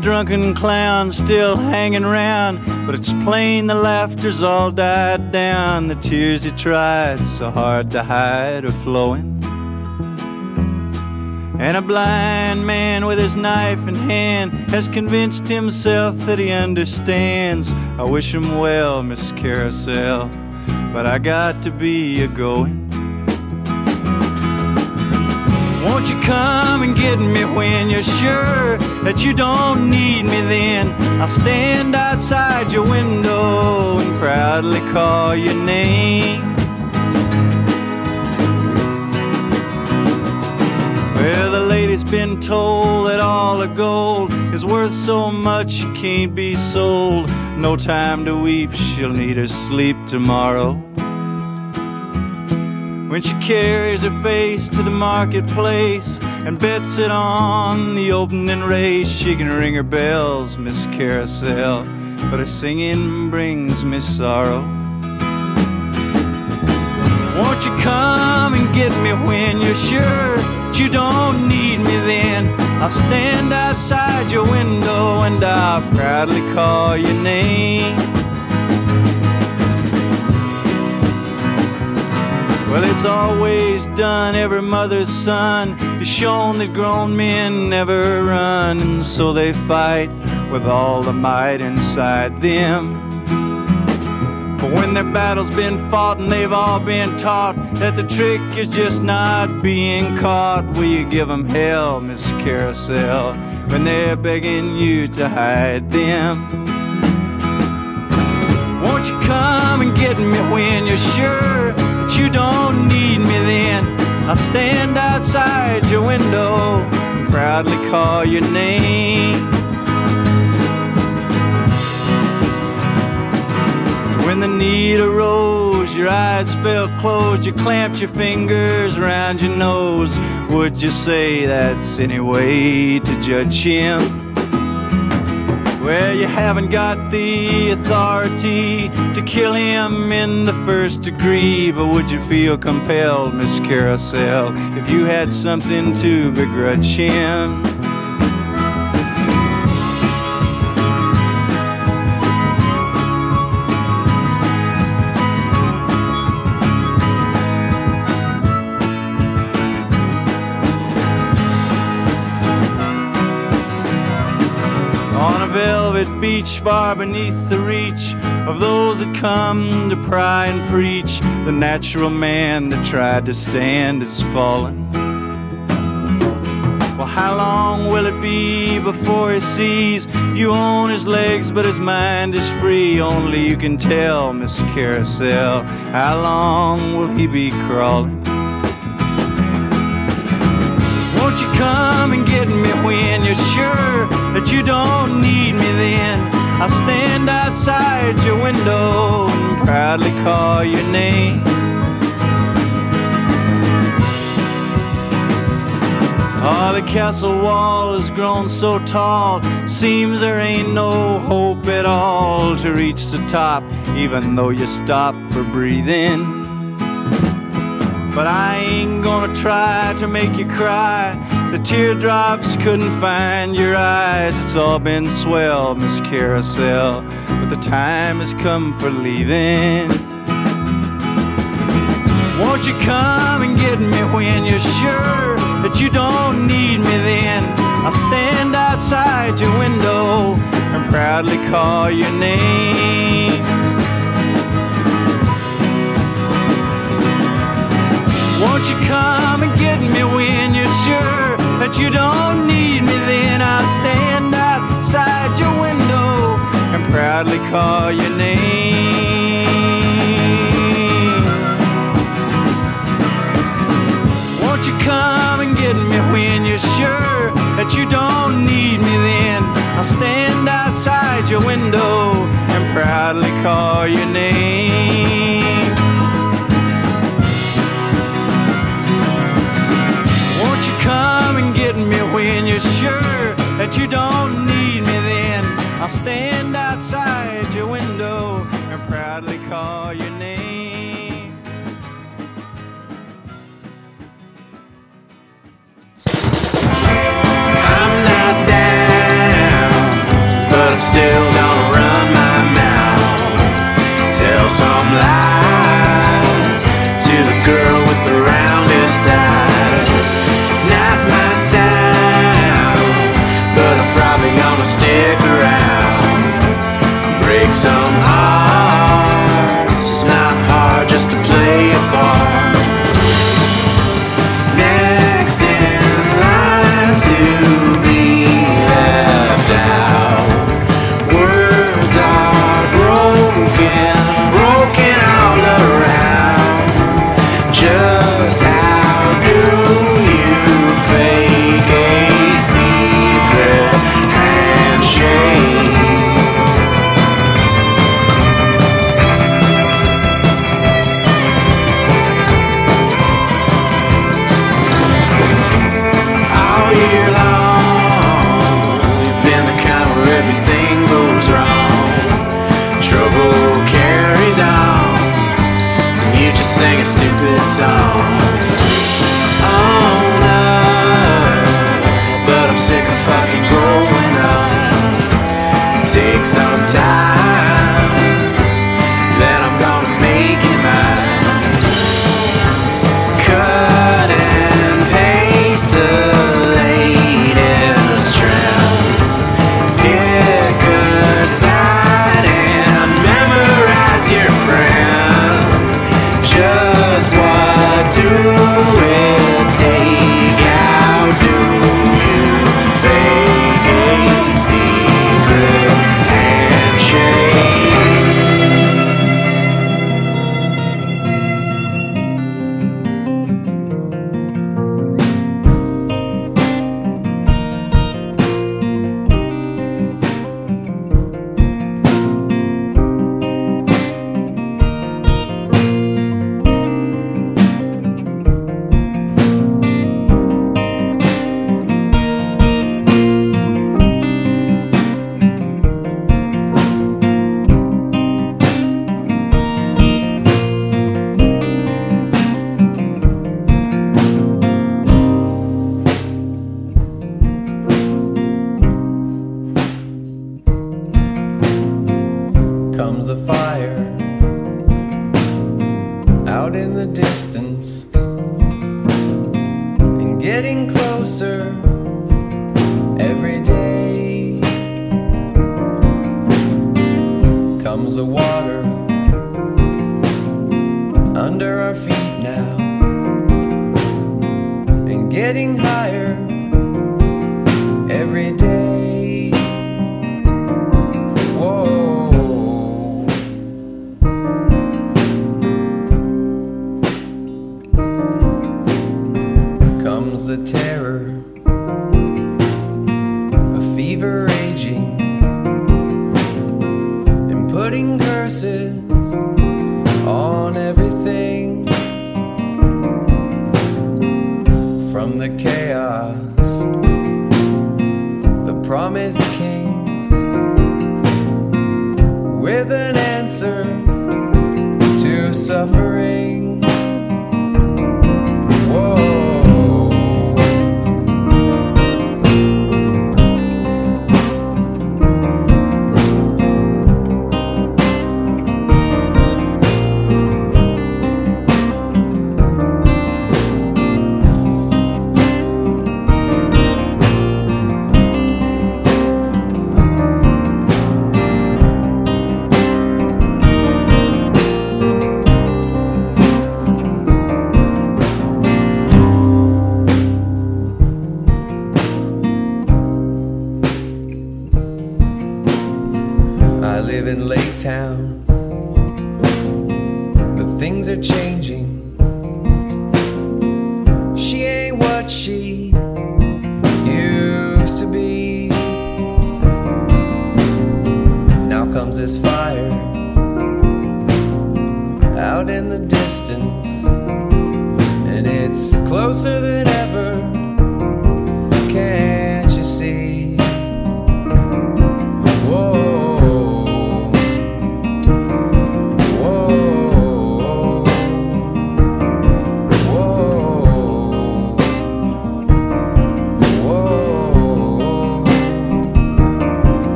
Drunken clown's still hanging round, but it's plain the laughter's all died down. The tears he tried so hard to hide are flowing. And a blind man with his knife in hand has convinced himself that he understands. I wish him well, Miss Carousel, but I got to be a going. Won't you come and get me when you're sure that you don't need me then? I'll stand outside your window and proudly call your name. Well, the lady's been told that all the gold is worth so much it can't be sold. No time to weep, she'll need her sleep tomorrow. When she carries her face to the marketplace and bets it on the opening race, she can ring her bells, Miss Carousel, but her singing brings me sorrow. Won't you come and get me when you're sure that you don't need me then? I'll stand outside your window and I'll proudly call your name. It's always done. Every mother's son is shown that grown men never run, and so they fight with all the might inside them. But when their battle's been fought and they've all been taught that the trick is just not being caught, will you give them hell, Miss Carousel, when they're begging you to hide them? Won't you come and get me when you're sure you don't need me then? I'll stand outside your window and proudly call your name. When the need arose, your eyes fell closed, you clamped your fingers around your nose. Would you say that's any way to judge him? Well, you haven't got the authority to kill him in the first degree, but would you feel compelled, Miss Carousel, if you had something to begrudge him? Beach far beneath the reach of those that come to pry and preach. The natural man that tried to stand is fallen. Well, how long will it be before he sees you own his legs, but his mind is free? Only you can tell, Miss Carousel, how long will he be crawling? Come and get me when you're sure that you don't need me then? I'll stand outside your window and proudly call your name. Oh, the castle wall has grown so tall, seems there ain't no hope at all to reach the top, even though you stop for breathing. But I ain't gonna try to make you cry. The teardrops couldn't find your eyes. It's all been swell, Miss Carousel, but the time has come for leaving. Won't you come and get me when you're sure that you don't need me then? I'll stand outside your window and proudly call your name. Won't you come and get me when you're sure that you don't need me? Then I'll stand outside your window and proudly call your name. Won't you come and get me when you're sure that you don't need me? Then I'll stand outside your window and proudly call your name. When you're sure that you don't need me then? I'll stand outside your window and proudly call your name.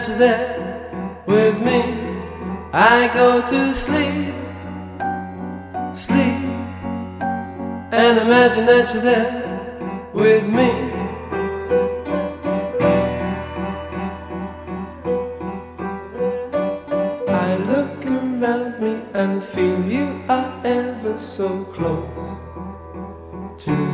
that's there with me. I go to sleep, sleep, and imagine that you're there with me. I look around me and feel you are ever so close to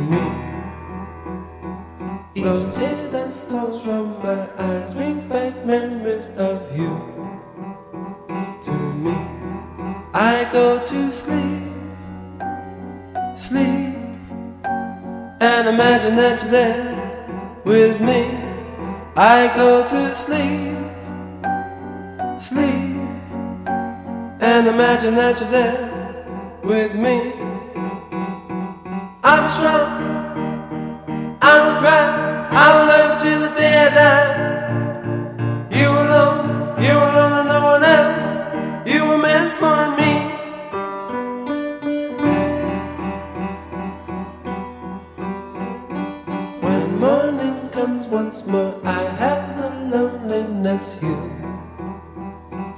I go to sleep, sleep, and imagine that you're there. you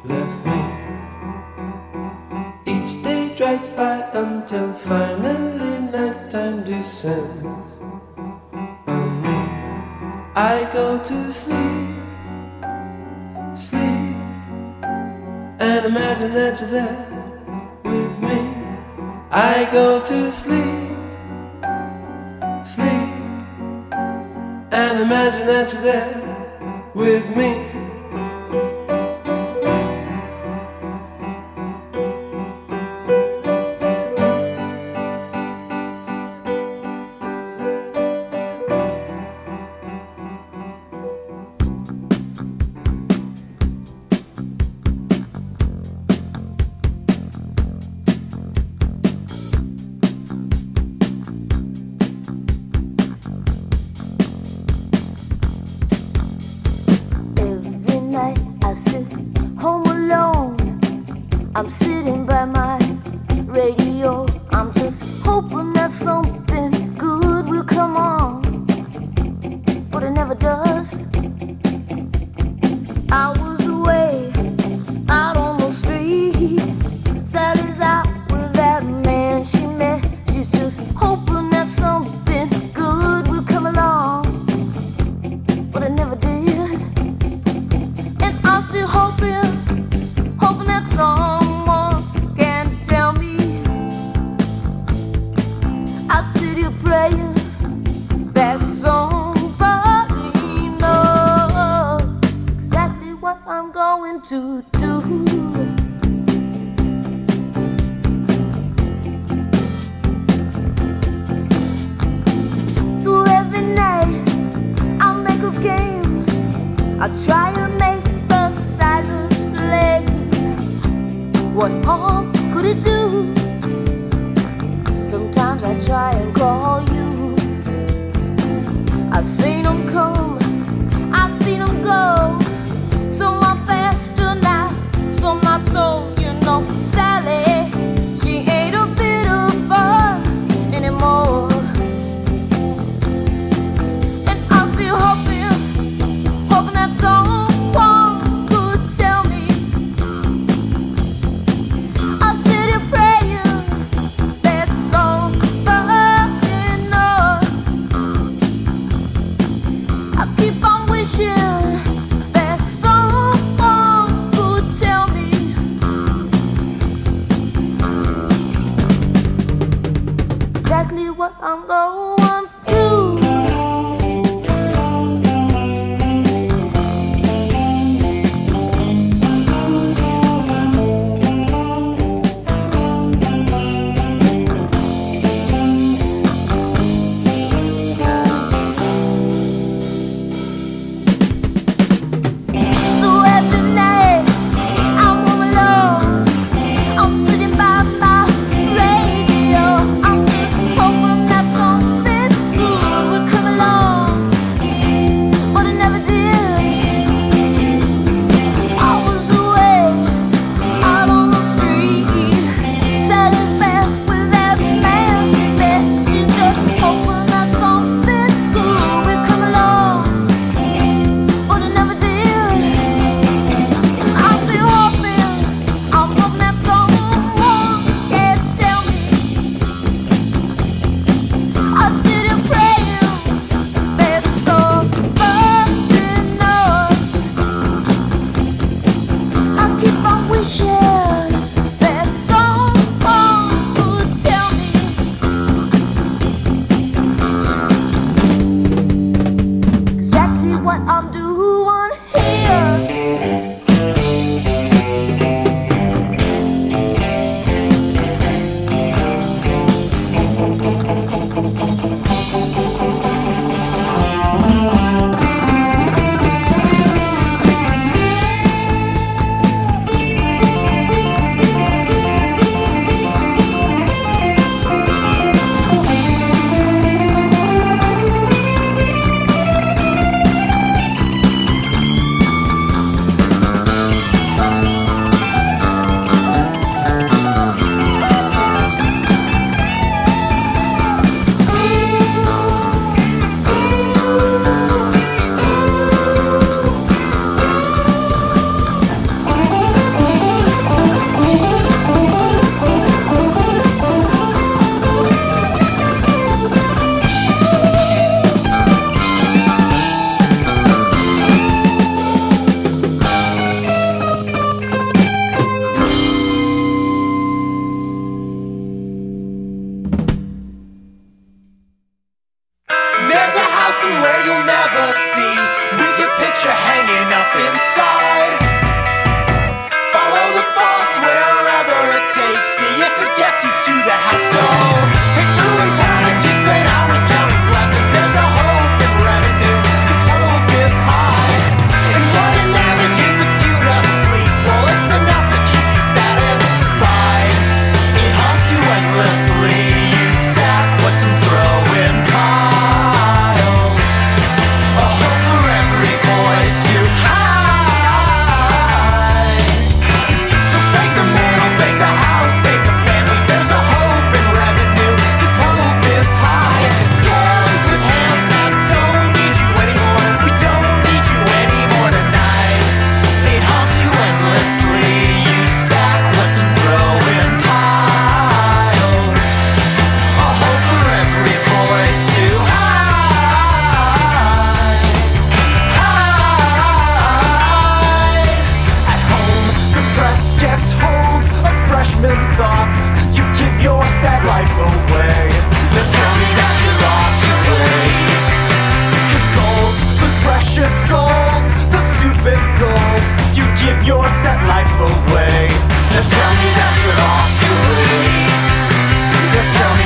left me. Each day drags by until finally nighttime descends on me. I go to sleep, sleep, and imagine that you're there with me. I go to sleep, sleep, and imagine that you're there with me. to set life away. Now tell me that you're lost your way. Now tell me.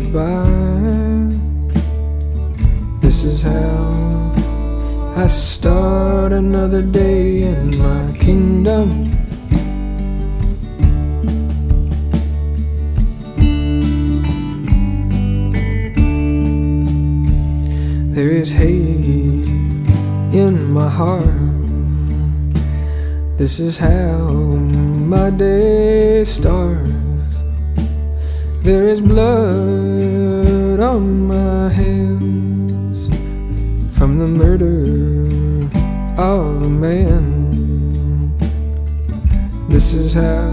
Goodbye. This is how I start another day in my kingdom. There is hate in my heart. This is how my day starts. There is blood on my hands from the murder of a man. This is how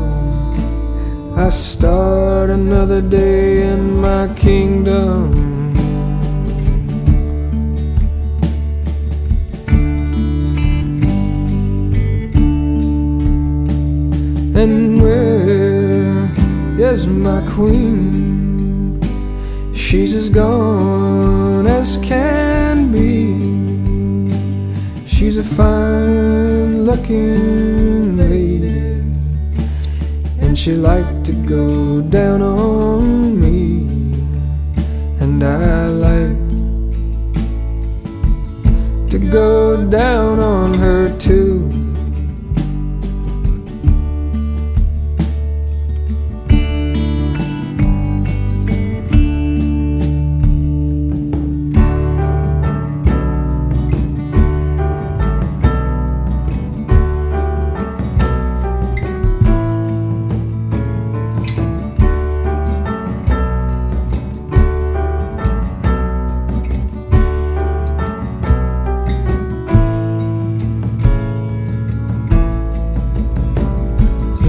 I start another day in my kingdom. And where is my queen? She's as gone as can be. She's a fine looking lady, and she liked to go down on me, and I liked to go down on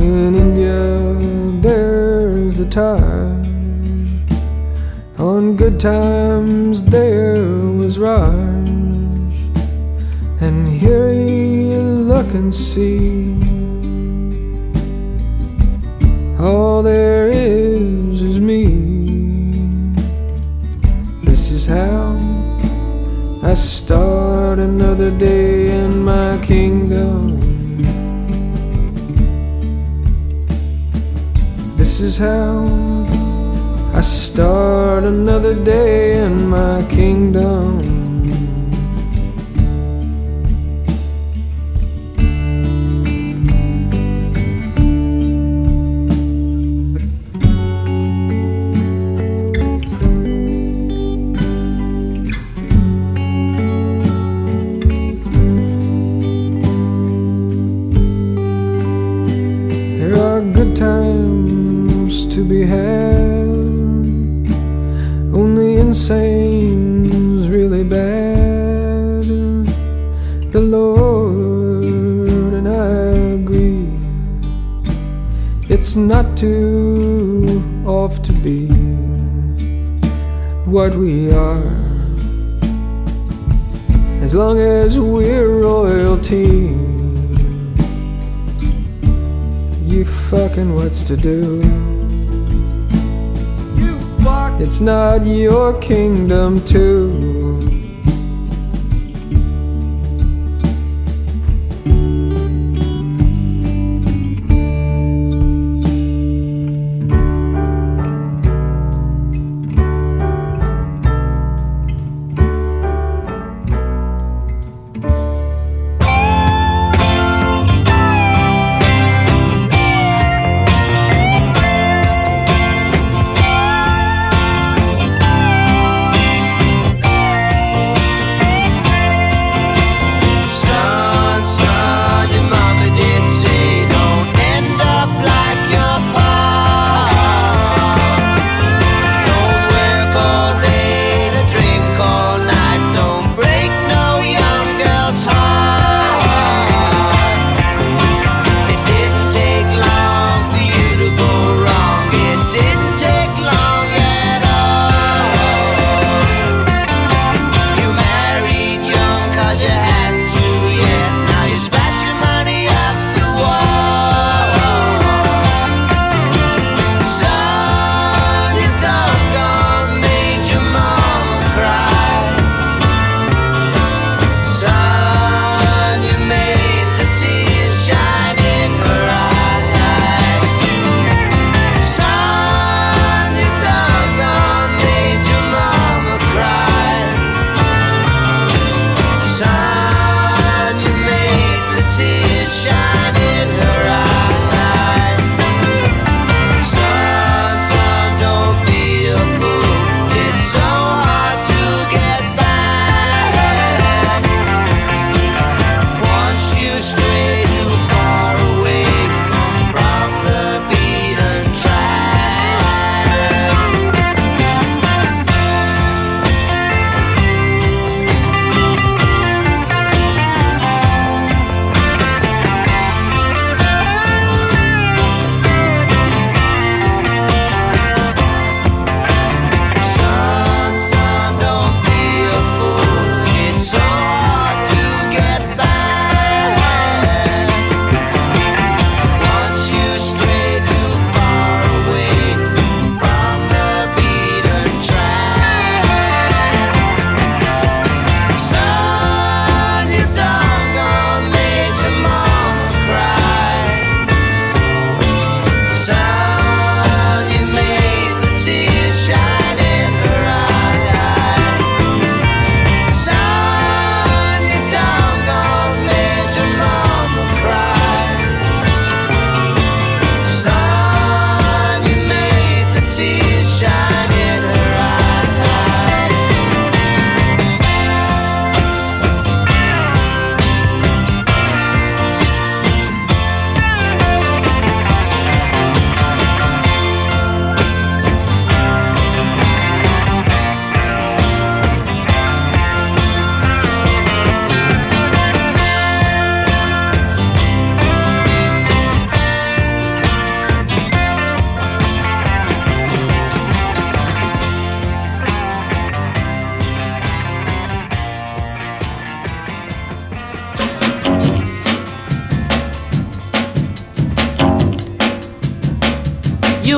In India, there's the Taj. On good times, there was Raj. And here you look and see. All there is is me. This is how I start another day in my kingdom. Is how I start another day in my kingdom. You fucking what's to do? It's not your kingdom, too.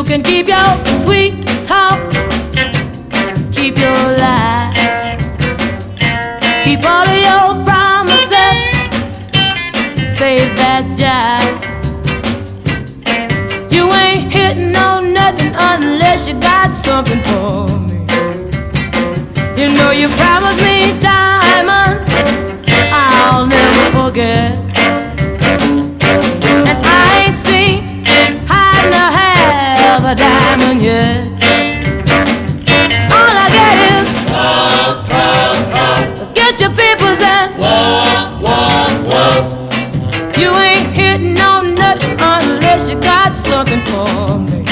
can keep your sweet talk, keep your lies, keep all of your promises, save that job. You ain't hitting on nothing unless you got something for me. You know you promised me diamonds, I'll never forget. a diamond yet. All I get is walk, walk, walk. Get your papers and walk, walk, walk. You ain't hitting on nothing unless you got something for me.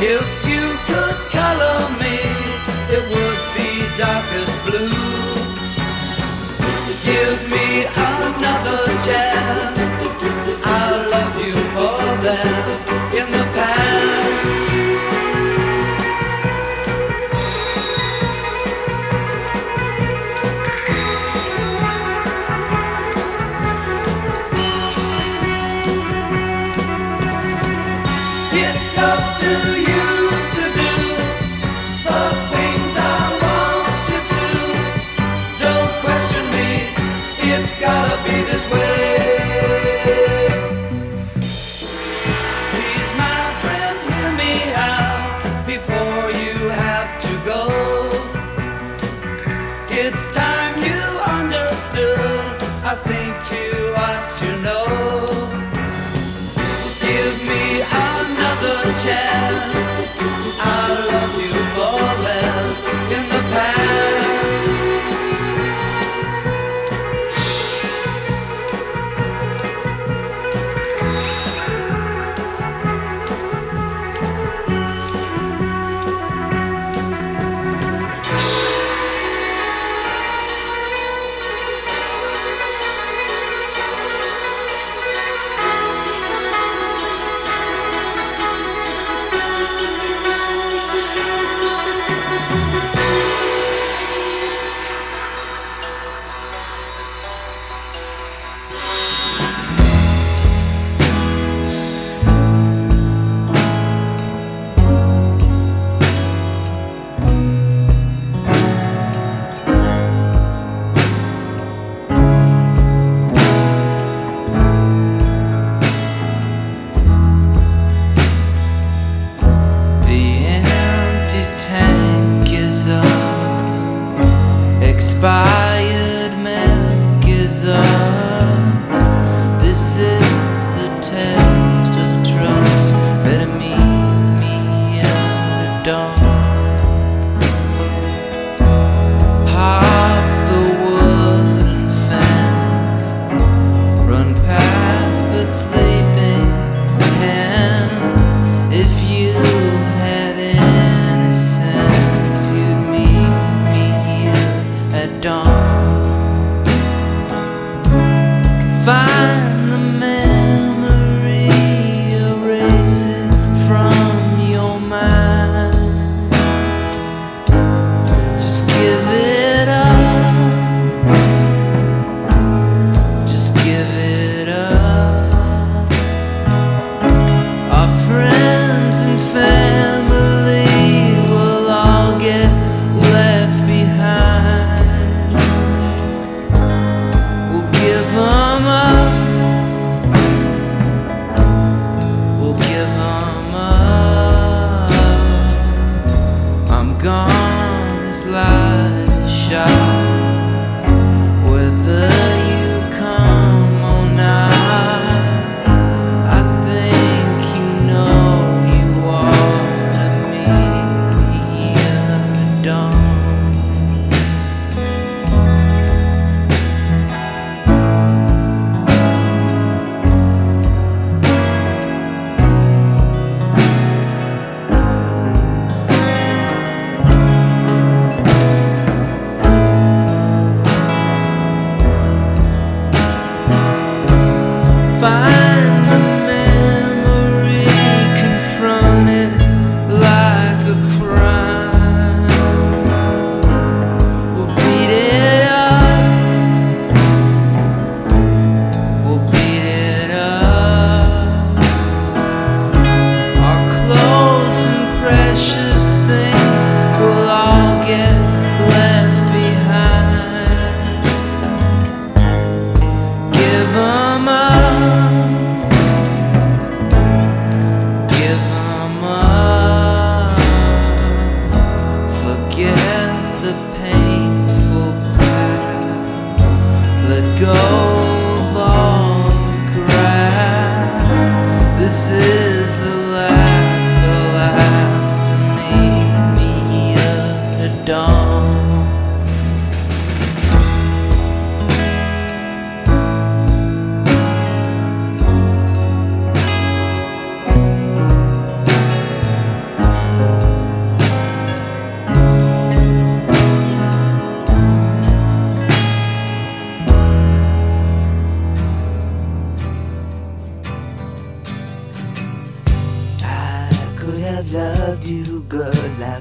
If you could color me, it would be darkest blue. Give me another chance. I love you.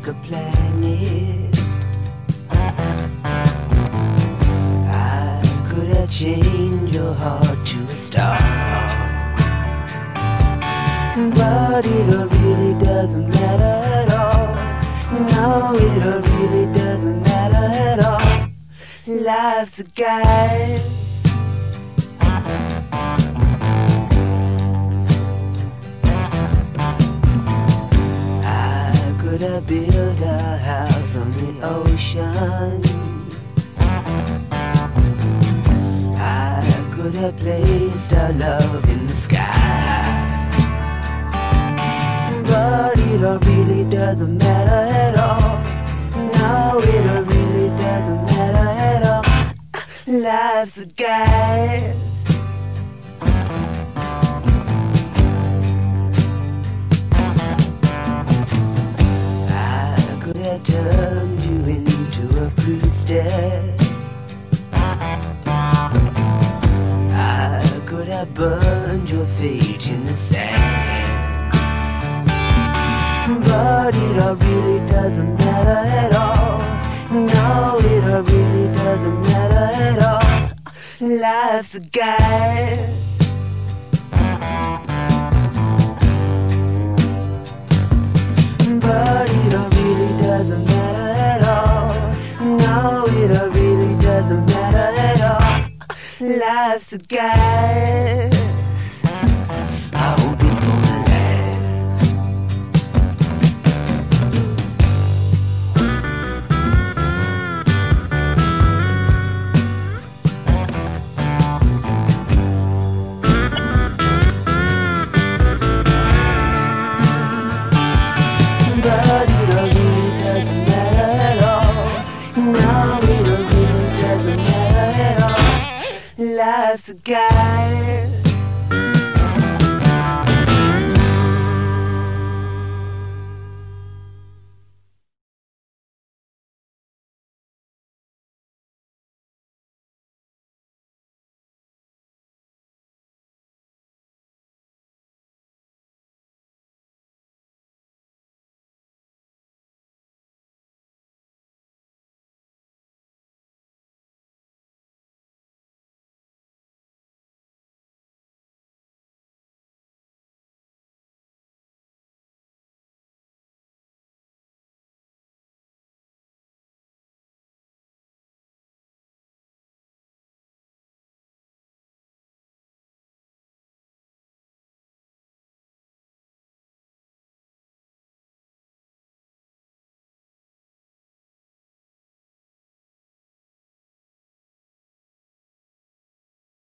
a planet. I could have changed your heart to a star. But it really doesn't matter at all. No, it really doesn't matter at all. Life's a guide. It's guy.